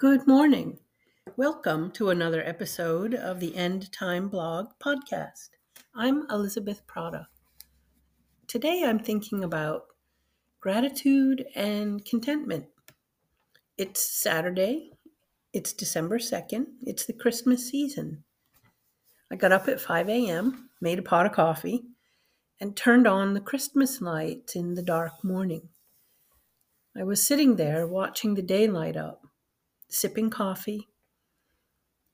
Good morning. Welcome to another episode of the End Time Blog podcast. I'm Elizabeth Prata. Today I'm thinking about gratitude and contentment. It's Saturday, it's December 2nd, it's the Christmas season. I got up at 5 a.m., made a pot of coffee, and turned on the Christmas lights in the dark morning. I was sitting there watching the daylight up sipping coffee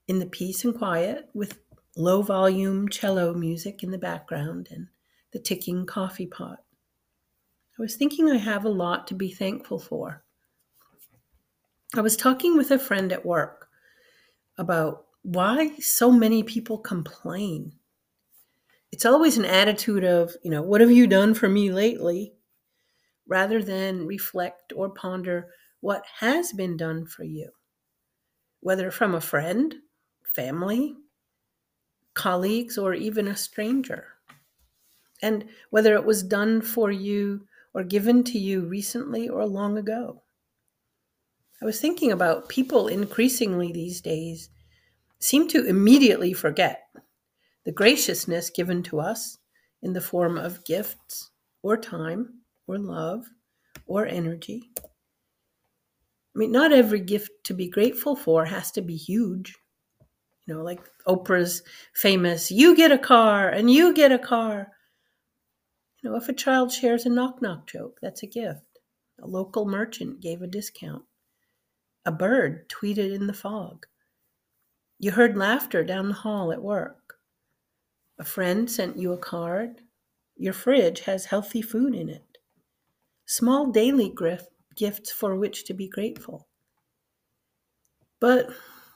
in the peace and quiet with low volume cello music in the background and the ticking coffee pot. I was thinking I have a lot to be thankful for. I was talking with a friend at work about why so many people complain. It's always an attitude of, you know, what have you done for me lately? rather than reflect or ponder what has been done for you whether from a friend, family, colleagues, or even a stranger. And whether it was done for you or given to you recently or long ago. I was thinking about people increasingly these days seem to immediately forget the graciousness given to us in the form of gifts or time or love or energy I mean, not every gift to be grateful for has to be huge. You know, like Oprah's famous, you get a car and you get a car. You know, if a child shares a knock knock joke, that's a gift. A local merchant gave a discount. A bird tweeted in the fog. You heard laughter down the hall at work. A friend sent you a card. Your fridge has healthy food in it. Small daily grift gifts for which to be grateful. But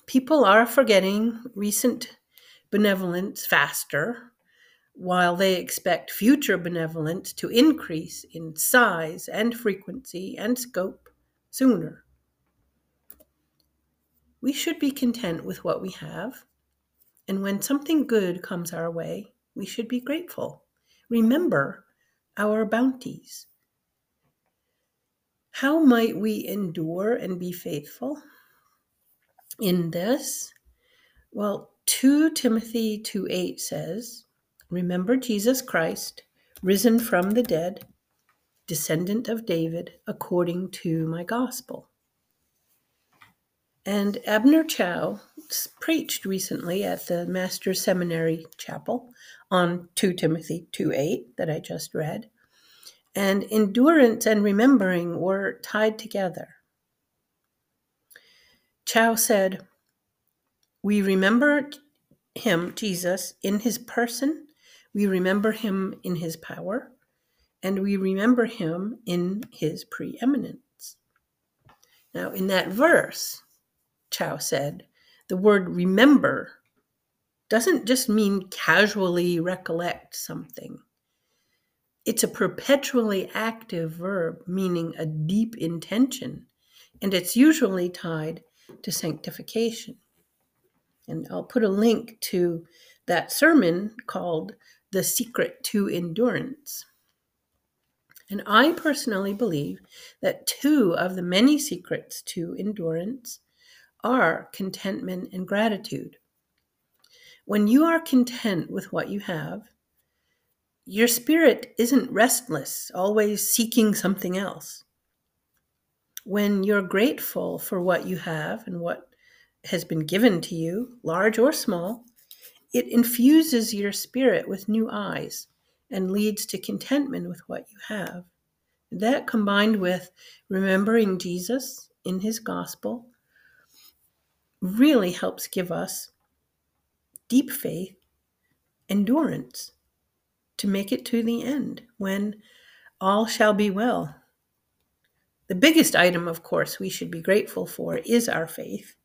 people are forgetting recent benevolence faster, while they expect future benevolence to increase in size and frequency and scope sooner. We should be content with what we have, and when something good comes our way, we should be grateful. Remember our bounties. How might we endure and be faithful in this? Well, 2 Timothy 2 8 says, Remember Jesus Christ, risen from the dead, descendant of David, according to my gospel. And Abner Chou preached recently at the Master Seminary Chapel on 2 Timothy 2 8 that I just read and endurance and remembering were tied together. Chou said, We remember him, Jesus, in his person, we remember him in his power, and we remember him in his preeminence. Now, in that verse, Chou said, the word remember doesn't just mean casually recollect something. It's a perpetually active verb, meaning a deep intention, and it's usually tied to sanctification. And I'll put a link to that sermon called The Secret to Endurance. And I personally believe that two of the many secrets to endurance are contentment and gratitude. When you are content with what you have, your spirit isn't restless, always seeking something else. When you're grateful for what you have and what has been given to you, large or small, it infuses your spirit with new eyes and leads to contentment with what you have. That combined with remembering Jesus in his gospel really helps give us deep faith, endurance, to make it to the end when all shall be well. The biggest item, of course, we should be grateful for is our faith,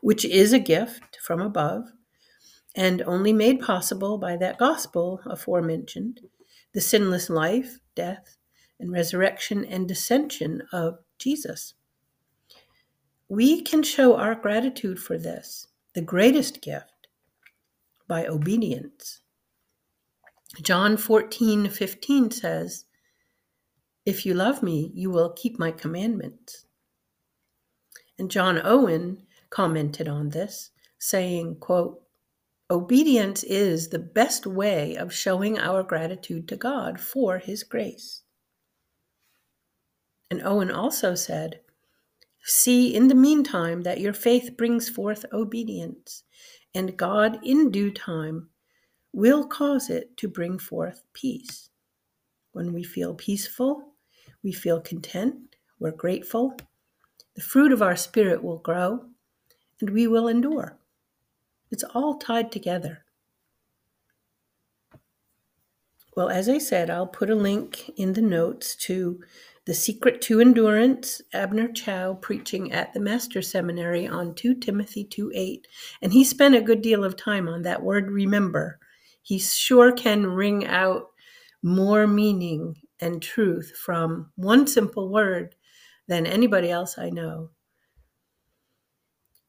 which is a gift from above and only made possible by that gospel aforementioned the sinless life, death, and resurrection and descension of Jesus. We can show our gratitude for this, the greatest gift, by obedience. John 14, 15 says, If you love me, you will keep my commandments. And John Owen commented on this, saying, quote, Obedience is the best way of showing our gratitude to God for His grace. And Owen also said, See in the meantime that your faith brings forth obedience, and God in due time will cause it to bring forth peace. When we feel peaceful, we feel content, we're grateful, the fruit of our spirit will grow, and we will endure. It's all tied together. Well, as I said, I'll put a link in the notes to The Secret to Endurance, Abner Chou preaching at the Master Seminary on 2 Timothy 2 8. And he spent a good deal of time on that word remember. He sure can wring out more meaning and truth from one simple word than anybody else I know.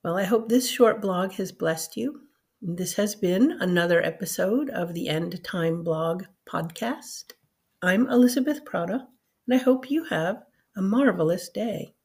Well, I hope this short blog has blessed you. This has been another episode of the End Time Blog podcast. I'm Elizabeth Prata, and I hope you have a marvelous day.